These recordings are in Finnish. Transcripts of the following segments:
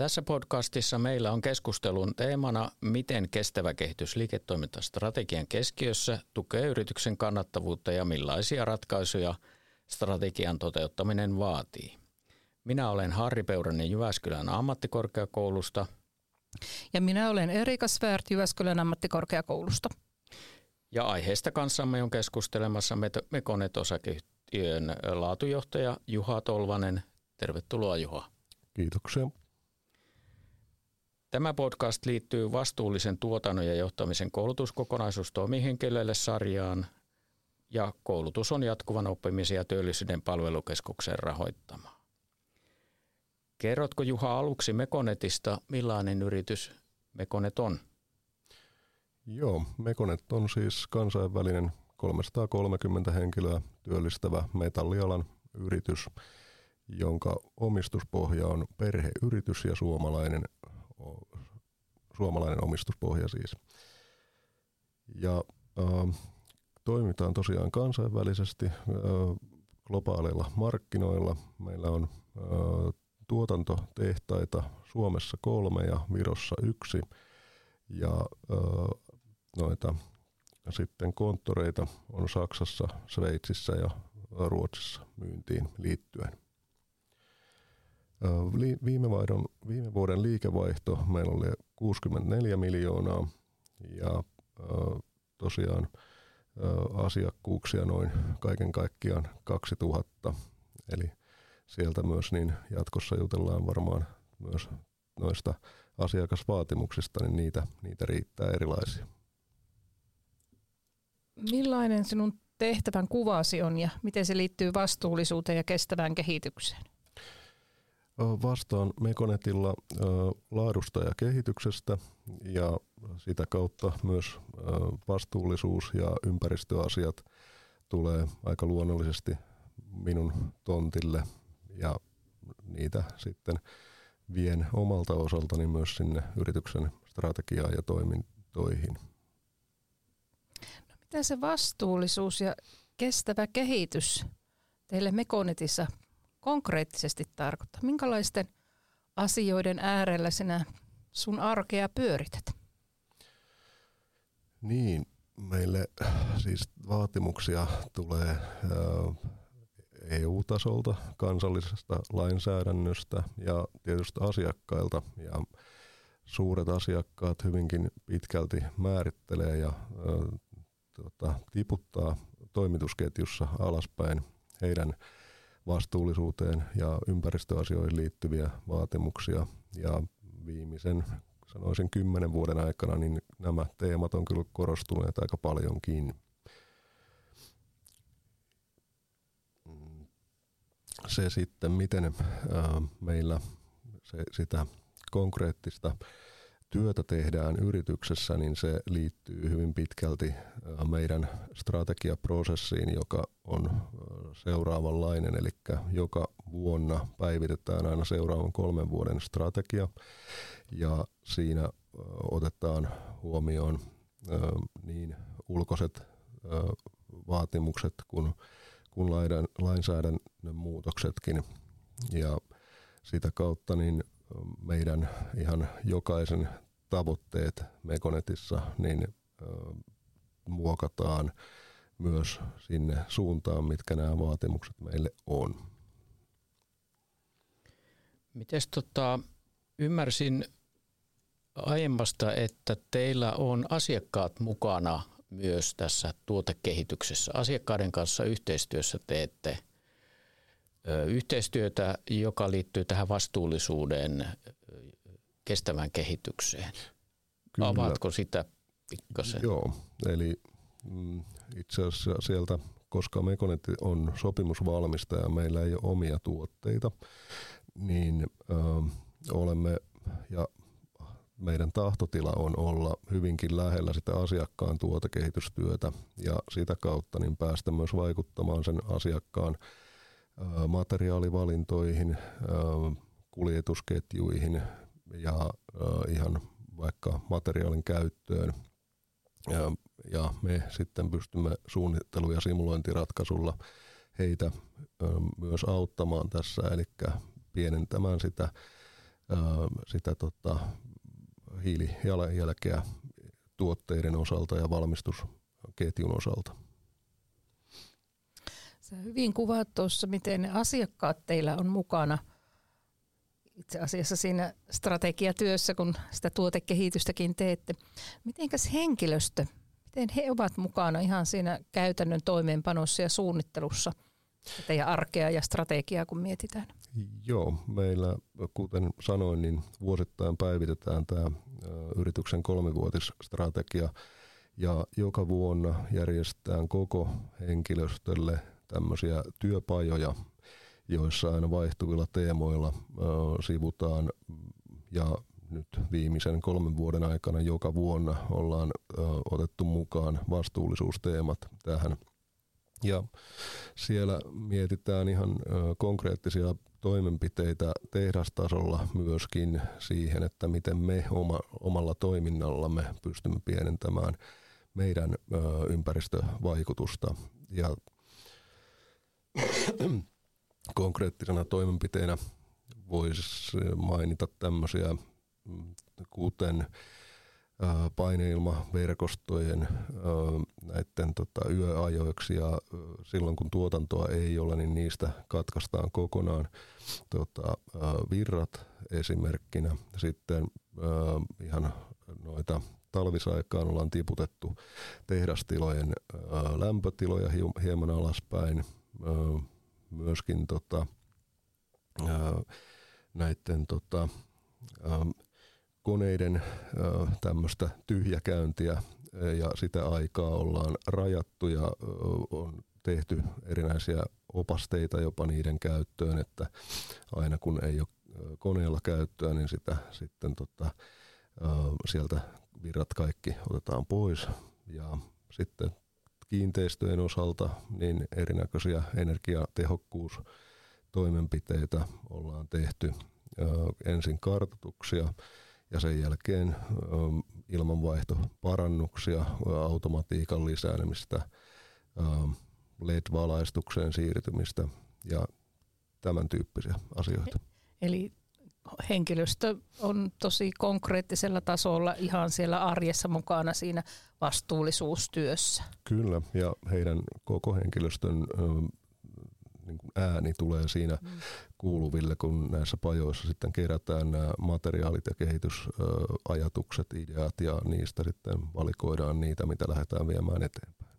Tässä podcastissa meillä on keskustelun teemana, miten kestävä kehitys liiketoimintastrategian keskiössä tukee yrityksen kannattavuutta ja millaisia ratkaisuja strategian toteuttaminen vaatii. Minä olen Harri Peuranen Jyväskylän ammattikorkeakoulusta. Ja minä olen Erika Svärt Jyväskylän ammattikorkeakoulusta. Ja aiheesta kanssamme on keskustelemassa Mekonet osakeyhtiön laatujohtaja Juha Tolvanen. Tervetuloa Juha. Kiitoksia. Tämä podcast liittyy vastuullisen tuotannon ja johtamisen koulutuskokonaisuus toimihenkilöille sarjaan ja koulutus on jatkuvan oppimisen ja työllisyyden palvelukeskuksen rahoittama. Kerrotko Juha aluksi Mekonetista, millainen yritys Mekonet on? Joo, Mekonet on siis kansainvälinen 330 henkilöä työllistävä metallialan yritys, jonka omistuspohja on perheyritys ja suomalainen suomalainen omistuspohja siis. Ja äh, toimitaan tosiaan kansainvälisesti äh, globaaleilla markkinoilla. Meillä on äh, tuotantotehtaita Suomessa kolme ja Virossa yksi. Ja äh, noita sitten konttoreita on Saksassa, Sveitsissä ja Ruotsissa myyntiin liittyen. Viime, vaihdon, viime vuoden liikevaihto meillä oli 64 miljoonaa ja tosiaan asiakkuuksia noin kaiken kaikkiaan 2000. Eli sieltä myös niin jatkossa jutellaan varmaan myös noista asiakasvaatimuksista, niin niitä, niitä riittää erilaisia. Millainen sinun tehtävän kuvasi on ja miten se liittyy vastuullisuuteen ja kestävään kehitykseen? Vastaan Mekonetilla laadusta ja kehityksestä ja sitä kautta myös vastuullisuus ja ympäristöasiat tulee aika luonnollisesti minun tontille ja niitä sitten vien omalta osaltani myös sinne yrityksen strategiaan ja toimintoihin. No, mitä se vastuullisuus ja kestävä kehitys teille Mekonetissa konkreettisesti tarkoittaa? Minkälaisten asioiden äärellä sinä sun arkea pyörität? Niin, meille siis vaatimuksia tulee EU-tasolta, kansallisesta lainsäädännöstä ja tietysti asiakkailta. Ja suuret asiakkaat hyvinkin pitkälti määrittelee ja tota, tiputtaa toimitusketjussa alaspäin heidän vastuullisuuteen ja ympäristöasioihin liittyviä vaatimuksia. Ja viimeisen, sanoisin kymmenen vuoden aikana, niin nämä teemat on kyllä korostuneet aika paljonkin. Se sitten, miten meillä se, sitä konkreettista työtä tehdään yrityksessä, niin se liittyy hyvin pitkälti meidän strategiaprosessiin, joka on seuraavanlainen. Eli joka vuonna päivitetään aina seuraavan kolmen vuoden strategia ja siinä otetaan huomioon niin ulkoiset vaatimukset kuin, kuin lainsäädännön muutoksetkin. Ja sitä kautta niin meidän ihan jokaisen tavoitteet Mekonetissa niin muokataan myös sinne suuntaan, mitkä nämä vaatimukset meille on. Miten tota, ymmärsin aiemmasta, että teillä on asiakkaat mukana myös tässä tuotekehityksessä. Asiakkaiden kanssa yhteistyössä teette – yhteistyötä, joka liittyy tähän vastuullisuuden kestävään kehitykseen. Kyllä. Avaatko sitä pikkasen? Joo, eli mm, itse asiassa sieltä, koska Mekonet on sopimusvalmistaja, meillä ei ole omia tuotteita, niin ö, olemme ja meidän tahtotila on olla hyvinkin lähellä sitä asiakkaan tuotekehitystyötä ja sitä kautta niin päästä myös vaikuttamaan sen asiakkaan materiaalivalintoihin, kuljetusketjuihin ja ihan vaikka materiaalin käyttöön. Ja, ja me sitten pystymme suunnittelu- ja simulointiratkaisulla heitä myös auttamaan tässä, eli pienentämään sitä sitä tota, hiilijalanjälkeä tuotteiden osalta ja valmistusketjun osalta. Sä hyvin kuvaat tuossa, miten ne asiakkaat teillä on mukana itse asiassa siinä strategiatyössä, kun sitä tuotekehitystäkin teette. Mitenkäs henkilöstö, miten he ovat mukana ihan siinä käytännön toimeenpanossa ja suunnittelussa teidän arkea ja strategiaa, kun mietitään? Joo, meillä kuten sanoin, niin vuosittain päivitetään tämä yrityksen kolmivuotisstrategia ja joka vuonna järjestetään koko henkilöstölle tämmöisiä työpajoja, joissa aina vaihtuvilla teemoilla sivutaan ja nyt viimeisen kolmen vuoden aikana joka vuonna ollaan otettu mukaan vastuullisuusteemat tähän. Ja siellä mietitään ihan konkreettisia toimenpiteitä tehdastasolla myöskin siihen, että miten me oma, omalla toiminnallamme pystymme pienentämään meidän ympäristövaikutusta. Ja konkreettisena toimenpiteenä voisi mainita tämmöisiä kuten paineilmaverkostojen näiden tota, yöajoiksi ja silloin kun tuotantoa ei ole, niin niistä katkaistaan kokonaan tota, virrat esimerkkinä. Sitten ihan noita talvisaikaan ollaan tiputettu tehdastilojen lämpötiloja hieman alaspäin. Myöskin tota, näiden tota, koneiden tämmöistä tyhjäkäyntiä ja sitä aikaa ollaan rajattu ja on tehty erinäisiä opasteita jopa niiden käyttöön, että aina kun ei ole koneella käyttöä, niin sitä sitten tota, sieltä virrat kaikki otetaan pois. Ja sitten kiinteistöjen osalta niin erinäköisiä energiatehokkuustoimenpiteitä ollaan tehty. Ensin kartoituksia, ja sen jälkeen ilmanvaihtoparannuksia, automatiikan lisäämistä, LED-valaistukseen siirtymistä ja tämän tyyppisiä asioita. Eli henkilöstö on tosi konkreettisella tasolla ihan siellä arjessa mukana siinä vastuullisuustyössä. Kyllä, ja heidän koko henkilöstön niin kuin ääni tulee siinä mm. kuuluville, kun näissä pajoissa sitten kerätään nämä materiaalit ja kehitysajatukset, ideat ja niistä sitten valikoidaan niitä, mitä lähdetään viemään eteenpäin.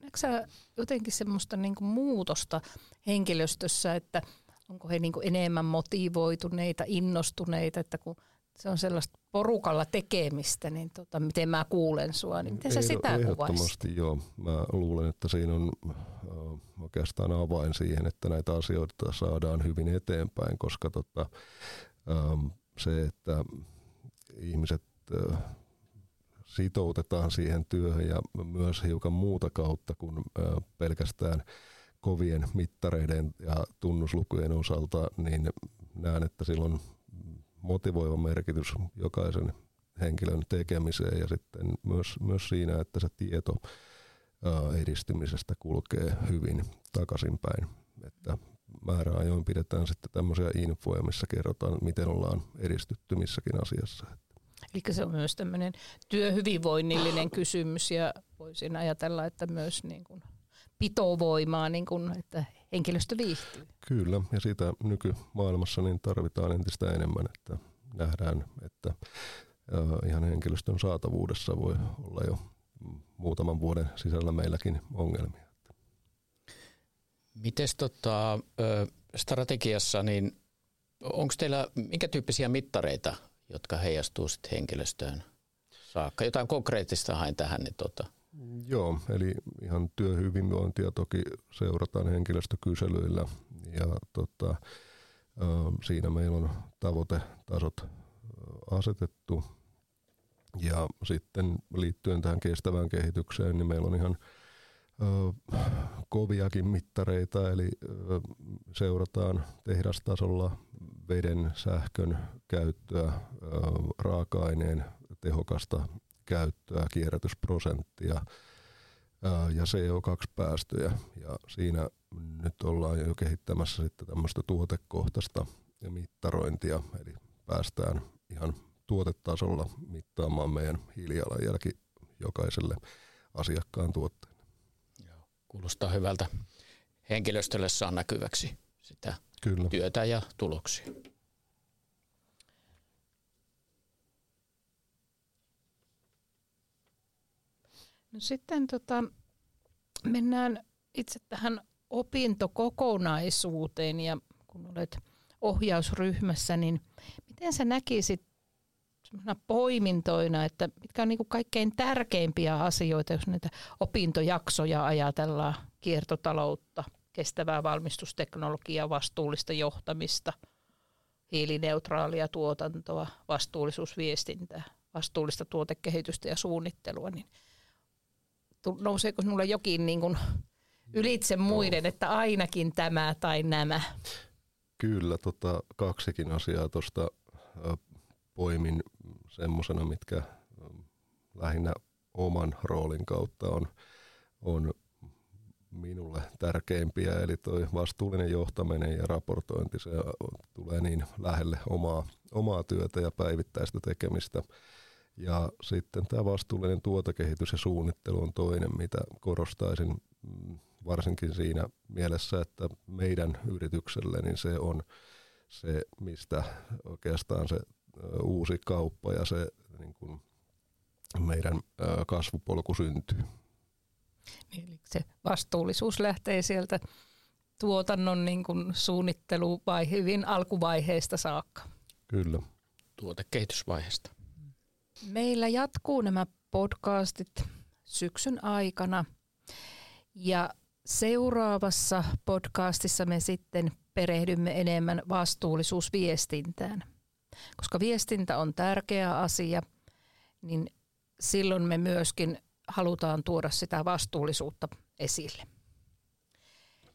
Näetkö sä jotenkin semmoista niin kuin muutosta henkilöstössä, että onko he niin kuin enemmän motivoituneita, innostuneita, että kun – se on sellaista porukalla tekemistä, niin tota, miten mä kuulen sua, niin miten sä Ei, sitä Ehdottomasti joo. Mä luulen, että siinä on äh, oikeastaan avain siihen, että näitä asioita saadaan hyvin eteenpäin, koska tota, ähm, se, että ihmiset äh, sitoutetaan siihen työhön ja myös hiukan muuta kautta kuin äh, pelkästään kovien mittareiden ja tunnuslukujen osalta, niin näen, että silloin motivoiva merkitys jokaisen henkilön tekemiseen ja sitten myös, myös siinä, että se tieto edistymisestä kulkee hyvin takaisinpäin. Että määräajoin pidetään sitten tämmöisiä infoja, missä kerrotaan, miten ollaan edistytty missäkin asiassa. Eli se on myös tämmöinen työhyvinvoinnillinen kysymys ja voisin ajatella, että myös niin kuin pitovoimaa, niin kuin, että henkilöstö viihtyy. Kyllä, ja sitä nykymaailmassa niin tarvitaan entistä enemmän, että nähdään, että ihan henkilöstön saatavuudessa voi olla jo muutaman vuoden sisällä meilläkin ongelmia. Miten tota, strategiassa, niin onko teillä minkä tyyppisiä mittareita, jotka heijastuu sitten henkilöstöön saakka? Jotain konkreettista hain tähän. Niin tota. Joo, eli ihan työhyvinvointia. Toki seurataan henkilöstökyselyillä ja tota, siinä meillä on tavoitetasot asetettu. Ja sitten liittyen tähän kestävään kehitykseen, niin meillä on ihan koviakin mittareita, eli seurataan tehdastasolla veden, sähkön käyttöä, raaka-aineen tehokasta käyttöä, kierrätysprosenttia ja CO2-päästöjä. Ja siinä nyt ollaan jo kehittämässä sitten tämmöistä tuotekohtaista mittarointia, eli päästään ihan tuotetasolla mittaamaan meidän hiilijalanjälki jokaiselle asiakkaan tuotteelle. Kuulostaa hyvältä. Henkilöstölle saa näkyväksi sitä Kyllä. työtä ja tuloksia. No sitten tota, mennään itse tähän opintokokonaisuuteen ja kun olet ohjausryhmässä, niin miten sä näkisit poimintoina, että mitkä on niin kaikkein tärkeimpiä asioita, jos näitä opintojaksoja ajatellaan, kiertotaloutta, kestävää valmistusteknologiaa, vastuullista johtamista, hiilineutraalia tuotantoa, vastuullisuusviestintää, vastuullista tuotekehitystä ja suunnittelua, niin nouseeko sinulle jokin niin kuin ylitse muiden, että ainakin tämä tai nämä? Kyllä, tota, kaksikin asiaa tuosta poimin semmoisena, mitkä lähinnä oman roolin kautta on, on minulle tärkeimpiä, eli tuo vastuullinen johtaminen ja raportointi, se tulee niin lähelle omaa, omaa työtä ja päivittäistä tekemistä. Ja sitten tämä vastuullinen tuotekehitys ja suunnittelu on toinen, mitä korostaisin mm, varsinkin siinä mielessä, että meidän yritykselle niin se on se, mistä oikeastaan se uusi kauppa ja se niin kuin meidän kasvupolku syntyy. Niin, eli se vastuullisuus lähtee sieltä tuotannon niin kuin suunnitteluvaihe, hyvin alkuvaiheesta saakka. Kyllä. Tuotekehitysvaiheesta. Meillä jatkuu nämä podcastit syksyn aikana ja seuraavassa podcastissa me sitten perehdymme enemmän vastuullisuusviestintään. Koska viestintä on tärkeä asia, niin silloin me myöskin halutaan tuoda sitä vastuullisuutta esille.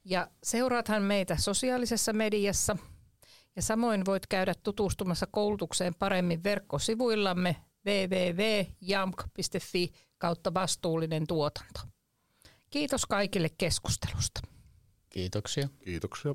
Ja seuraathan meitä sosiaalisessa mediassa ja samoin voit käydä tutustumassa koulutukseen paremmin verkkosivuillamme www.jamk.fi kautta vastuullinen tuotanto. Kiitos kaikille keskustelusta. Kiitoksia. Kiitoksia.